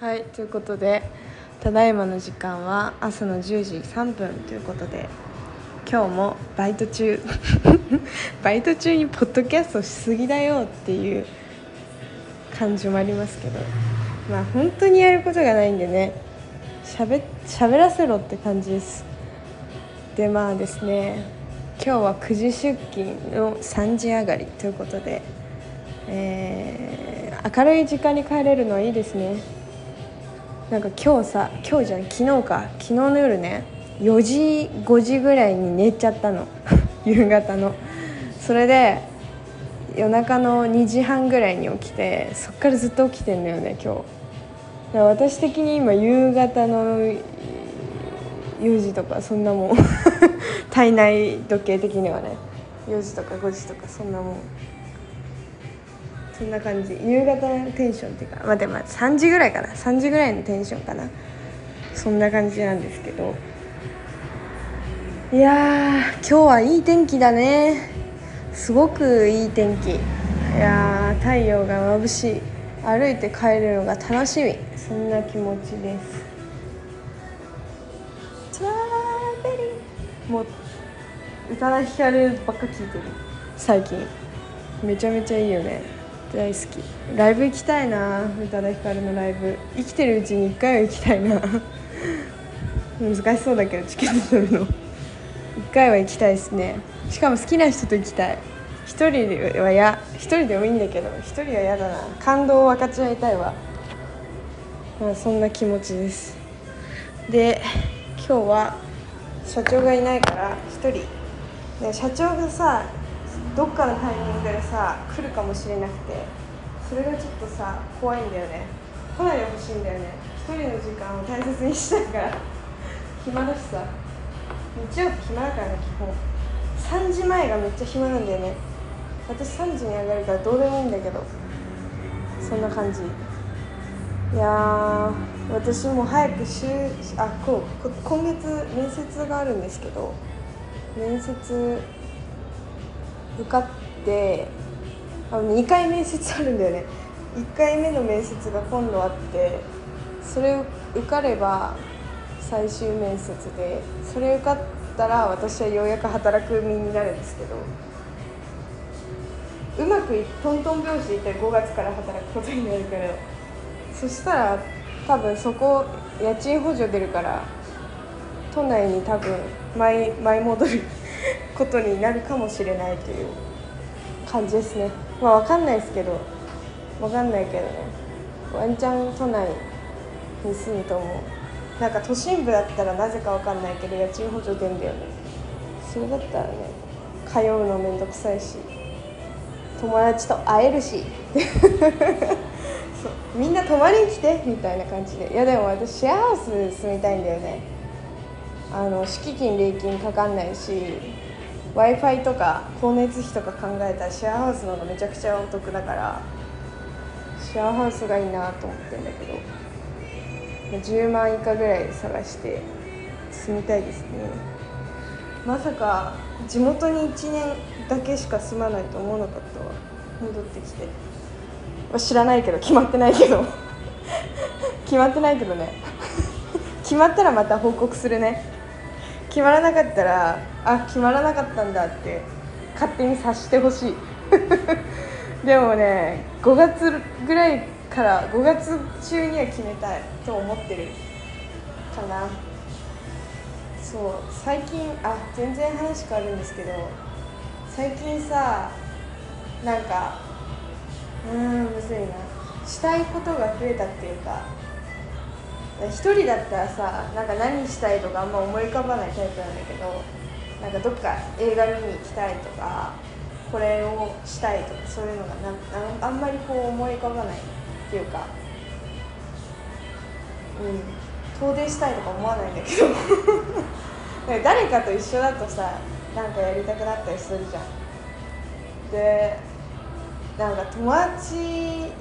はいということでただいまの時間は朝の10時3分ということで今日もバイト中 バイト中にポッドキャストしすぎだよっていう感じもありますけどまあ本当にやることがないんでねしゃべらせろって感じです。でまあですね今日は9時出勤の3時上がりということで、えー明るい時間に帰れるのはいいですね。なんか今日さ今日じゃない昨日か。昨日の夜ね4時5時ぐらいに寝ちゃったの。夕方の。それで夜中の2時半ぐらいに起きてそっからずっと起きてんだよね今日。だから私的に今夕方の4時とかそんなもん。体内時計的にはね。4時とか5時とかそんなもん。そんな感じ。夕方のテンションっていうかまあでも3時ぐらいかな。3時ぐらいのテンションかな。そんな感じなんですけど。いやー今日はいい天気だね。すごくいい天気。いやー太陽が眩しい。歩いて帰るのが楽しみ。そんな気持ちです。トラベリー。もう宇多田ヒカルばっか聴いてる。最近。めちゃめちゃいいよね大好き。ライブ行きたいな宇多田ヒカルのライブ。生きてるうちに1回は行きたいな。難しそうだけどチケット取るの。1回は行きたいですね。しかも好きな人と行きたい。一人はや一人でもいいんだけど一人は嫌だな。感動を分かち合いたいわ。まあそんな気持ちです。で今日は社長がいないから一人。で社長がさどっかのタイミングでさ来るかもしれなくてそれがちょっとさ怖いんだよね。来ないでほしいんだよね。一人の時間を大切にしたいから。暇だしさ。日曜日暇だからね基本。3時前がめっちゃ暇なんだよね。私3時に上がるからどうでもいいんだけど。そんな感じ。いや私も早く週あこう今月面接があるんですけど面接受かってあの2回面接あるんだよね。1回目の面接が今度あってそれ受かれば最終面接でそれ受かったら私はようやく働く身になるんですけどうまくトントン拍子でいったら5月から働くことになるからそしたら多分そこ家賃補助出るから都内に多分舞い舞い戻る。ことになるかもしれないという感じですね。まあ分かんないですけど。分かんないけどね。ワンチャン都内に住むと思う。なんか都心部だったらなぜか分かんないけど家賃補助出んだよね。それだったらね通うのめんどくさいし友達と会えるし。そう。みんな泊まりに来てみたいな感じで。いやでも私シェアハウス住みたいんだよね。あの敷金礼金かかんないし w i f i とか光熱費とか考えたらシェアハウスの方がめちゃくちゃお得だからシェアハウスがいいなと思ってんだけど10万以下ぐらい探して住みたいですね。まさか地元に1年だけしか住まないと思わなかったわ。戻ってきて。知らないけど決まってないけど。決まってないけど ね。決まったらまた報告するね。決まらなかったらあ決まらなかったんだって勝手に察してほしい。でもね5月ぐらいから5月中には決めたいと思ってるかな。そう最近あ全然話変わるんですけど最近さなんかうーんむずいな。したいことが増えたっていうか一人だったらさなんか何したいとかあんま思い浮かばないタイプなんだけどなんかどっか映画見に行きたいとかこれをしたいとかそういうのがなあんまりこう思い浮かばないっていうかうん遠出したいとか思わないんだけど。か誰かと一緒だとさなんかやりたくなったりするじゃん。でなんか友達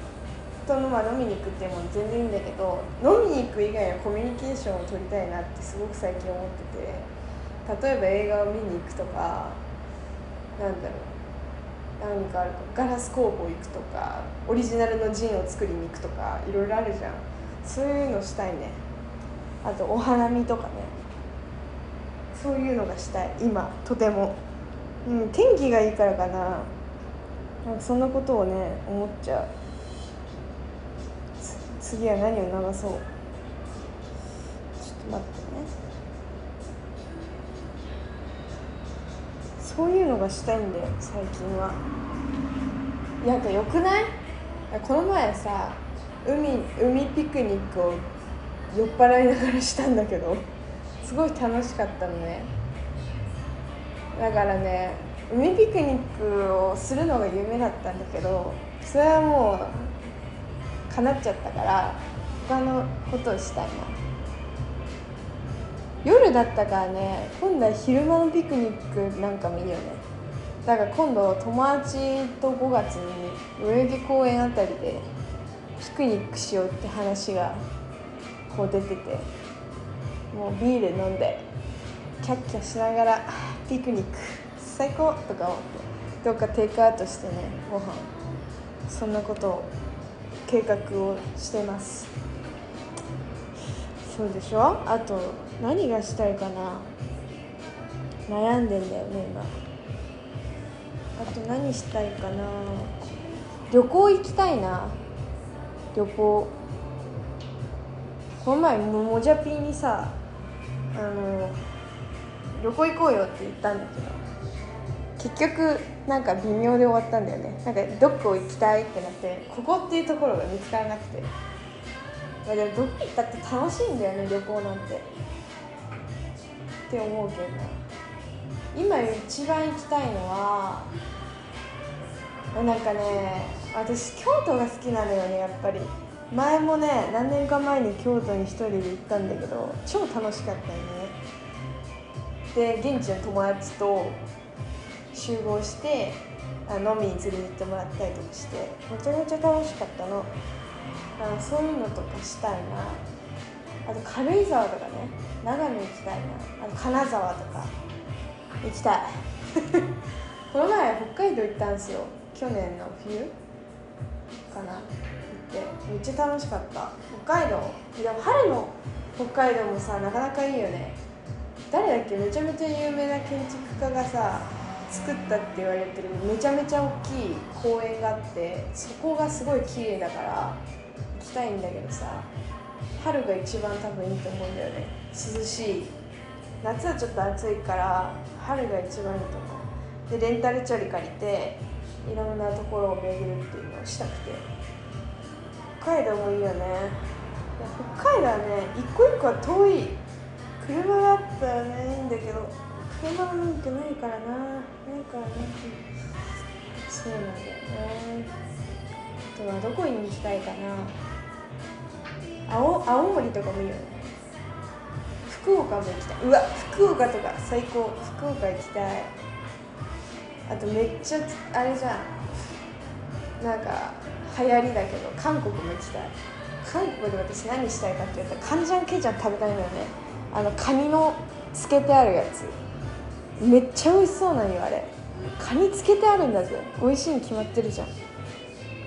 とのまあ飲みに行くっていうの全然いいんだけど飲みに行く以外のコミュニケーションを取りたいなってすごく最近思ってて例えば映画を見に行くとかなんだろう何かあるかガラス工房行くとかオリジナルのジンを作りに行くとかいろいろあるじゃん。そういうのしたいね。あとお花見とかね。そういうのがしたい。今とても、うん、天気がいいからかな。なんかそんなことをね思っちゃう。次は何を流そう？ちょっと待ってね。そういうのがしたいんだよ最近は。なんかよくない？この前さ海海ピクニックを酔っ払いながらしたんだけどすごい楽しかったのね。だからね海ピクニックをするのが夢だったんだけどそれはもう叶っちゃったから他のことをしたいな。夜だったからね今度は昼間のピクニックなんかもいいよね。だから今度友達と5月に代々木公園あたりでピクニックしようって話がこう出ててもうビール飲んでキャッキャしながらピクニック最高とか思ってどっかテイクアウトしてねご飯。そんなことを計画をしてます。そうでしょ？あと何がしたいかな？悩んでんだよね今。あと何したいかな？旅行行きたいな。旅行。この前ももじゃぴーにさあの旅行行こうよって言ったんだけど。結局なんか微妙で終わったんだよね。なんかどこ行きたいってなってここっていうところが見つからなくて。まあでもどこ行ったって楽しいんだよね旅行なんて。って思うけど。今一番行きたいのはなんかね私京都が好きなのよねやっぱり。前もね何年か前に京都に一人で行ったんだけど超楽しかったよね。で現地の友達と集合して飲みに連れて行ってもらったりとかしてめちゃめちゃ楽しかったの。あそういうのとかしたいな。あと軽井沢とかね長野行きたいな。あと金沢とか行きたい。この前北海道行ったんですよ。去年の冬かな。ってめっちゃ楽しかった。北海道でも春の北海道もさなかなかいいよね。誰だっけ？めちゃめちゃ有名な建築家がさ作ったって言われてるめちゃめちゃ大きい公園があってそこがすごい綺麗だから行きたいんだけどさ春が一番多分いいと思うんだよね。涼しい。夏はちょっと暑いから春が一番いいと思う。でレンタルチャリ借りていろんなところを巡るっていうのをしたくて。北海道もいいよね。北海道はね一個一個は遠い。車があったらねいいんだけど。車の免許ないからな。ないからなそうなんだよね。あとはどこに行きたいかな。青青森とかもいいよね。福岡も行きたい。うわ福岡とか最高。福岡行きたい。あとめっちゃあれじゃん。なんか流行りだけど韓国も行きたい。韓国で私何したいかって言ったらカンジャンケジャン食べたいのよね。あのカニのつけてあるやつ。めっちゃ美味しそうなんよあれ。カニつけてあるんだぜ。美味しいに決まってるじゃん。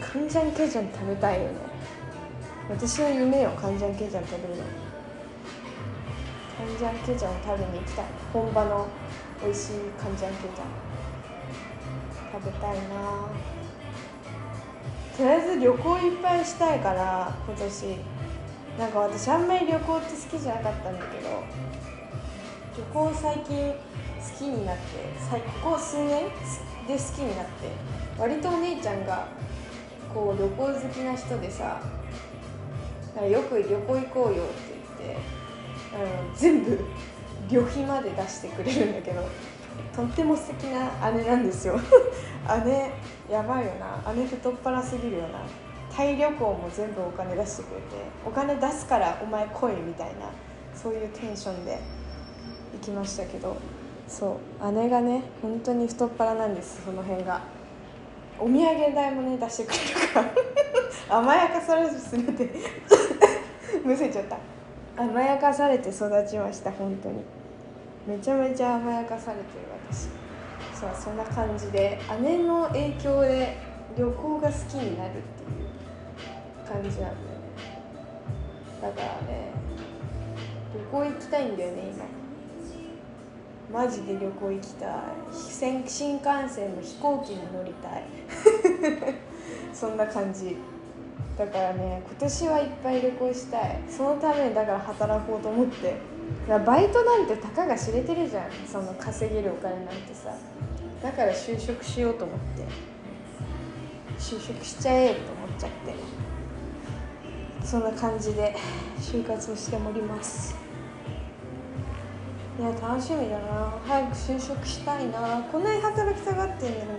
カンジャンケジャン食べたいよね。私の夢よカンジャンケジャン食べるの。カンジャンケジャンを食べに行きたい。本場の美味しいカンジャンケジャン。食べたいな。とりあえず旅行いっぱいしたいから今年。なんか私あんまり旅行って好きじゃなかったんだけど旅行最近好きになってここ数年で好きになって割とお姉ちゃんがこう旅行好きな人でさよく旅行行こうよって言ってあの全部旅費まで出してくれるんだけどとっても素敵な姉なんですよ。姉やばいよな。姉太っ腹すぎるよな。タイ旅行も全部お金出してくれてお金出すからお前来いみたいなそういうテンションで行きましたけど。そう姉がね本当に太っ腹なんですその辺が。お土産代もね出してくれるから。甘やかされすぎて。むせちゃった。甘やかされて育ちました本当に。めちゃめちゃ甘やかされてる私。そうそんな感じで姉の影響で旅行が好きになるっていう感じなんだよね。だからね旅行行きたいんだよね今。マジで旅行行きたい。新幹線の飛行機に乗りたい。そんな感じ。だからね今年はいっぱい旅行したい。そのためにだから働こうと思って。バイトなんてたかが知れてるじゃん。その稼げるお金なんてさ。だから就職しようと思って。就職しちゃえと思っちゃって。そんな感じで就活をしております。いや楽しみだな。早く就職したいな。こんなに働きたがってんだよね。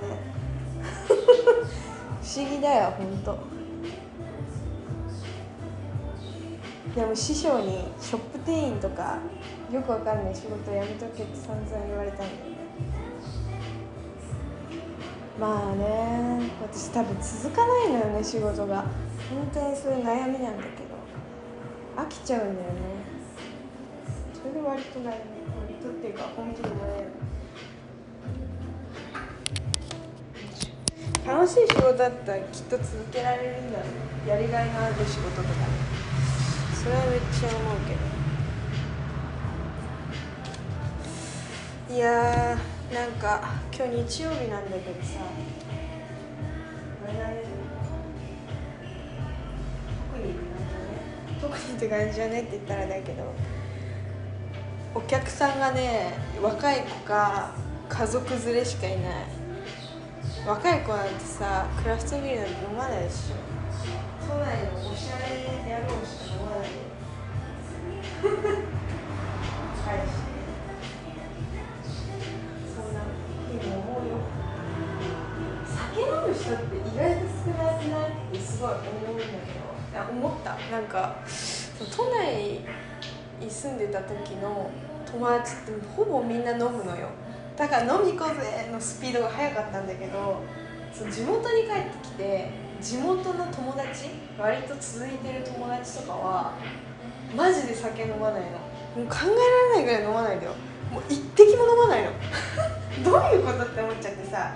不思議だよほんと。でも師匠にショップ店員とかよくわかんない仕事辞めとけって散々言われたんだよね。まあね私多分続かないのよね仕事が。本当にそういう悩みなんだけど。飽きちゃうんだよね。それで割と悩み割とっていうか本気で悩む楽しい仕事だったらきっと続けられるんだろう。やりがいのある仕事とかねそれはめっちゃ思うけど。いやーなんか今日日曜日なんだけどさ。特に特にって感じじゃねって言ったらだけど。お客さんがね若い子か家族連れしかいない。若い子なんてさクラフトビールなんて飲まないでしょ。都内のおしゃれ野郎しか飲まないよ。高いしそんなふうに思うよ。酒飲む人って意外と少なくない？ってすごい思うんだけど。思った。なんか都内に住んでた時の友達ってほぼみんな飲むのよ。だから飲み行こうぜのスピードが速かったんだけどその地元に帰ってきて地元の友達割と続いてる友達とかはマジで酒飲まないの。もう考えられないぐらい飲まないんだよ。もう一滴も飲まないの。どういうことって思っちゃってさ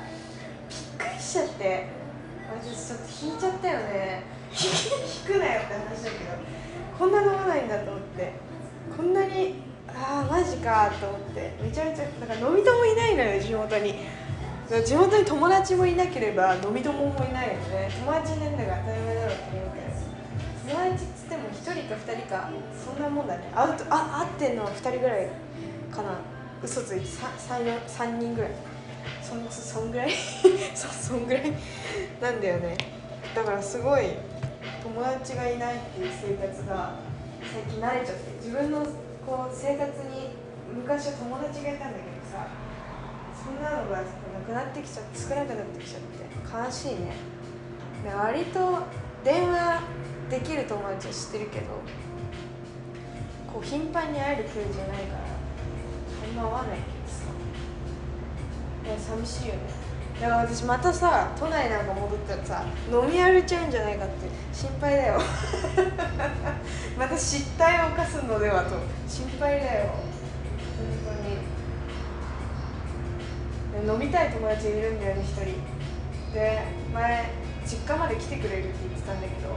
びっくりしちゃって私ちょっと引いちゃったよね。引くなよって話だけどこんな飲まないんだと思って。こんなにああマジかと思ってめちゃめちゃだか飲み友いないのよ地元に。地元に友達もいなければ飲み友もいないよね友達いないんだから当たり前だろうって。言うけど友達っつっても1人か2人かそんなもんだね。会うとあ会ってんのは2人ぐらいかな。嘘ついて 3, 3人ぐらい。そんそんぐらい？そそんぐらい？なんだよね。だからすごい友達がいないっていう生活が最近慣れちゃって自分のこう生活に昔は友達がいたんだけどさそんなのがなくなってきちゃって少なくなってきちゃって悲しいね。で割と電話できる友達は知ってるけどこう頻繁に会える距離じゃないからそんな会わないけどさ。いや寂しいよね。だから私またさ都内なんか戻ったらさ飲み歩いちゃうんじゃないかって心配だよ。また失態を犯すのではと心配だよ。本当に。飲みたい友達いるんだよね一人。で前実家まで来てくれるって言ってたんだけど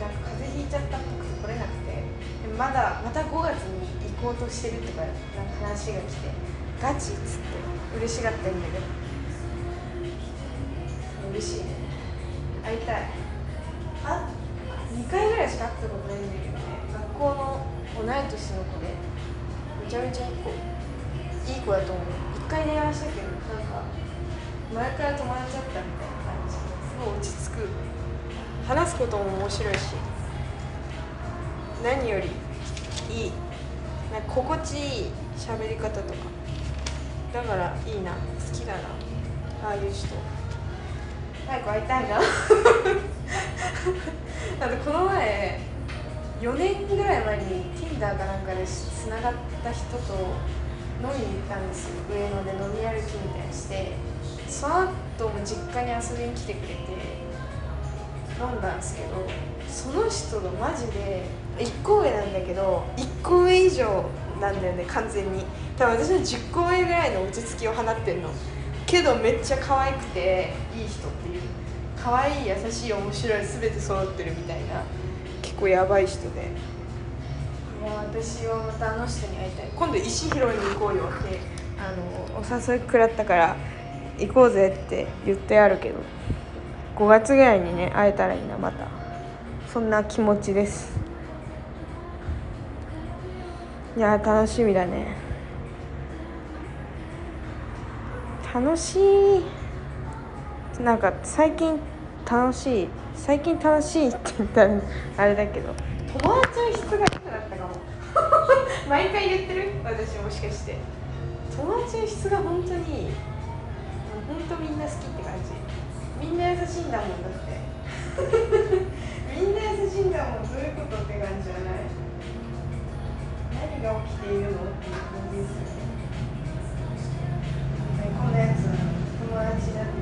なんか風邪ひいちゃったっぽくて来れなくて。まだまた5月に行こうとしてるとかなんか話が来てガチっつって嬉しがってんだけど。嬉しいね会いたいあ2回ぐらいしか会ったことないんだけどね学校の同い年の子でめちゃめちゃいい子いい子だと思う1回電話したけどなんか前から友達だったみたいな感じですごい落ち着く。話すことも面白いし何よりいいなんか心地いい喋り方とか。だからいいな好きだなああいう人。早く会いたいな。あとこの前4年ぐらい前に Tinder かなんかでつながった人と飲みに行ったんですよ。上野で飲み歩きみたいにして。その後も実家に遊びに来てくれて飲んだんですけどその人がマジで1個上なんだけど1個上以上なんだよね完全に。多分私の10個上ぐらいの落ち着きを放ってんの。けどめっちゃ可愛くていい人っていう。可愛い優しい面白い全て揃ってるみたいな結構やばい人で。もう私はまたあの人に会いたい。今度石拾いに行こうよってあのお誘い食らったから行こうぜって言ってあるけど5月ぐらいにね会えたらいいなまた。そんな気持ちです。いや楽しみだね楽しいなんか最近楽しい最近楽しいって言ったらあれだけど友達の質が良くなったかも。毎回言ってる？私もしかして。友達の質が本当にいい本当みんな好きって感じ。みんな優しいんだもんだって。みんな優しいんだもんどういうことって感じじゃない。何が起きているのっていう感じですよね。友達だ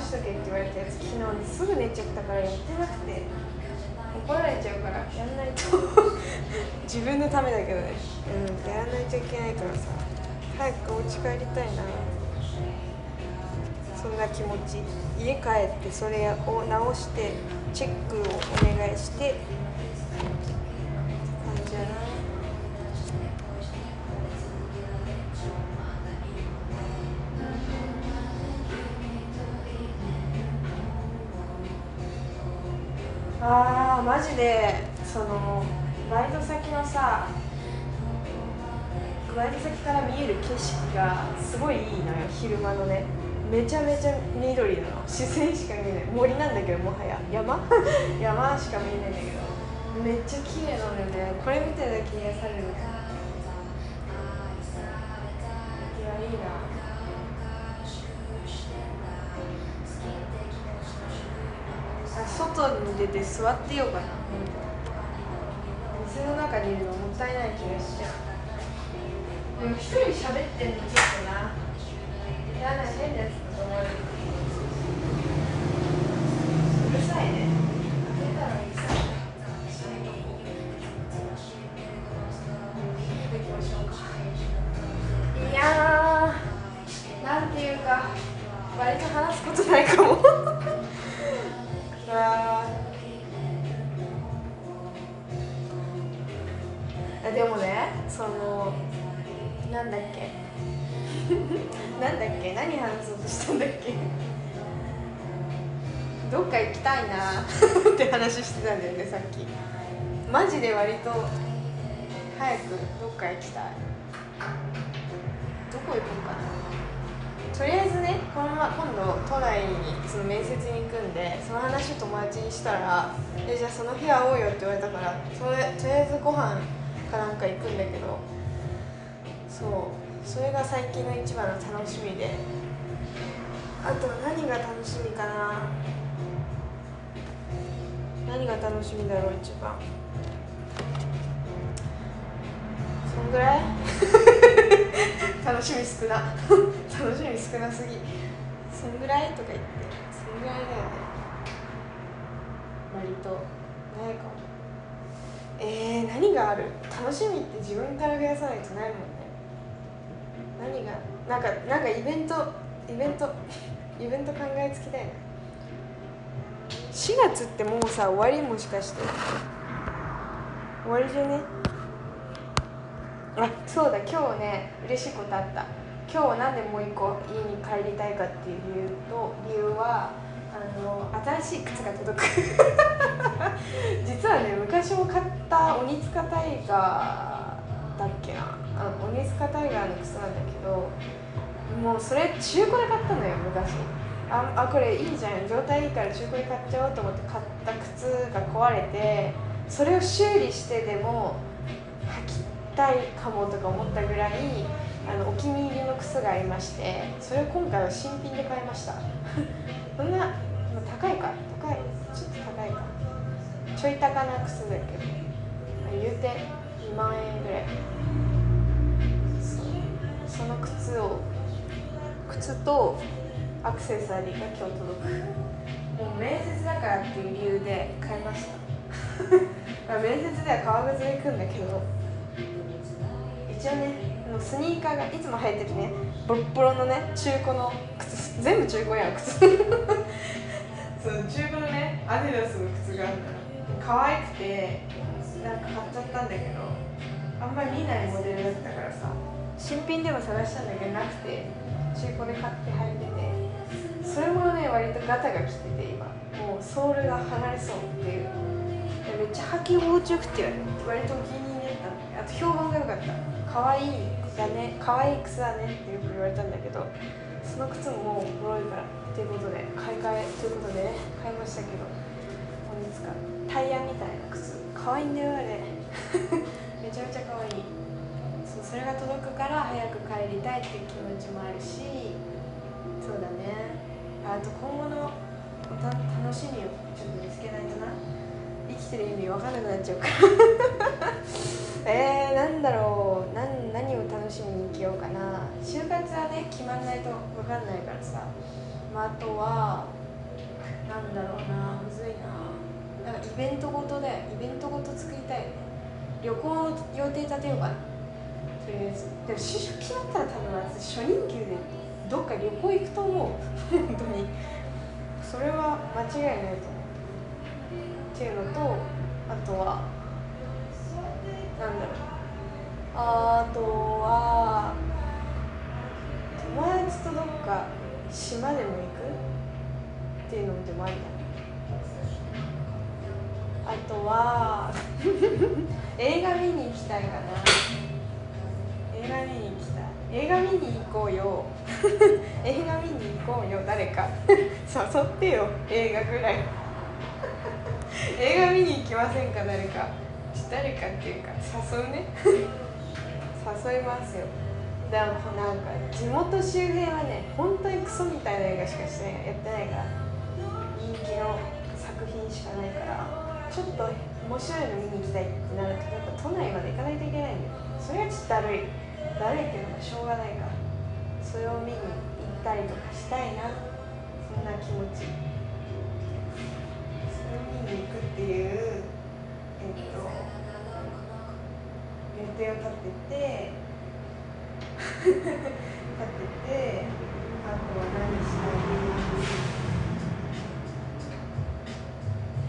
直しとけって言われたやつ昨日すぐ寝ちゃったからやってなくて怒られちゃうからやんないと。自分のためだけどね。うんやらないといけないからさ。早くお家帰りたいな。そんな気持ち。家帰ってそれを直してチェックをお願いしてマジでそのバイト先のさバイト先から見える景色がすごいいいのよ。昼間のね。めちゃめちゃ緑なの。自然しか見えない。森なんだけどもはや。山？山しか見えないんだけど。めっちゃ綺麗なのよね。これ見てるだけ癒される。て座ってようかな。店の中にいるのもったいない気がしちゃうでも一人喋ってんのちょっとな。嫌な変なやつだと思われる。うるさいね何話そうとしたんだっけ？どっか行きたいなって話してたんだよねさっき。マジで割と早くどっか行きたい。どこ行こうかな。とりあえずねこのま今度都内にその面接に行くんでその話を友達にしたら「えじゃあその日会おうよ」って言われたからそれとりあえずご飯かなんか行くんだけどそう。それが最近の一番の楽しみであと何が楽しみかな。何が楽しみだろう一番。そんぐらい？楽しみ少な。楽しみ少なすぎ。そんぐらいとか言って。そんぐらいだよね。割と。ないかも。えー、何がある？楽しみって自分から増やさないとないもんね。何がなんかなんかイベントイベント イベント考えつきたいな4月ってもうさ終わりもしかして。終わりじゃね？あそうだ今日ね嬉しいことあった。今日なんでもう一個家に帰りたいかっていう理由と理由はあの新しい靴が届く。実はね昔も買った鬼塚タイガーだっけな。あの鬼塚タイガーの靴なんだけどもうそれ中古で買ったのよ昔。ああこれいいじゃん。状態いいから中古で買っちゃおうと思って買った靴が壊れてそれを修理してでも履きたいかもとか思ったぐらいあのお気に入りの靴がありましてそれを今回は新品で買いました。そんな、高いか？高い。ちょっと高いか。ちょい高な靴だけど。言うて2万円ぐらい。その靴を靴とアクセサリーが今日届く。もう面接だからっていう理由で買いました。面接では革靴で行くんだけど。一応ねスニーカーがいつも履いてるねボロボロのね中古の靴全部中古やん靴。そう中古のねアディダスの靴があるの可愛くてなんか買っちゃったんだけどあんまり見ないモデルだったからさ。新品でも探したんだけどなくて中古で買って履いてて。それもね割とガタが来てて今。もうソールが離れそうっていう。めっちゃ履き心地よくて割とお気に入りだったあと評判が良かった。可愛いだね。可愛い靴だねってよく言われたんだけどその靴ももうボロいからということで買い替えということでね買いましたけど。本日か。タイヤみたいな靴。可愛いんだよあれ めちゃめちゃ可愛い。それが届くから早く帰りたいっていう気持ちもあるしそうだね。あと今後の楽しみをちょっと見つけないとな。生きてる意味分かんなくなっちゃうから。えー、なんだろう。何何を楽しみに生きようかな。就活はね決まんないと分かんないからさ、まあ、あとはなんだろうな。むずいな。なんかイベントごとでイベントごと作りたいよね。旅行の予定立てようかな。えずでも就職決まったら多分私初任給でどっか旅行行くと思う本当にそれは間違いないと思うっていうのとあとはなんだろうあとは友達とどっか島でも行くっていうのでもありだあとは 映画見に行きたいかな。映画見に行きた。い映画見に行こうよ。映画見に行こうよ。誰か。誘ってよ。映画ぐらい。映画見に行きませんか？誰か。誰かっていうか誘うね。誘いますよ。でもなんか地元周辺はね本当にクソみたいな映画しかしてない。やってないから。人気の作品しかないから。ちょっと面白いの見に行きたいってなるとやっぱ都内まで行かないといけないんだよ。それはちょっとだるい。だるいけどしょうがないからそれを見に行ったりとかしたいな。そんな気持ち。それを見に行くっていうえっと予定を立てて 立ててあとは何したい？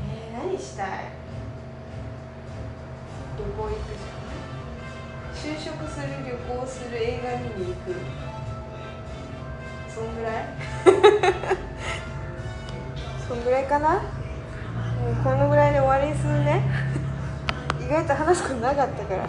えー、何したい？旅行行く？じゃん就職する旅行する映画見に行く。そんぐらい？そんぐらいかな？もうこのぐらいで終わりにするね。意外と話すことなかったから。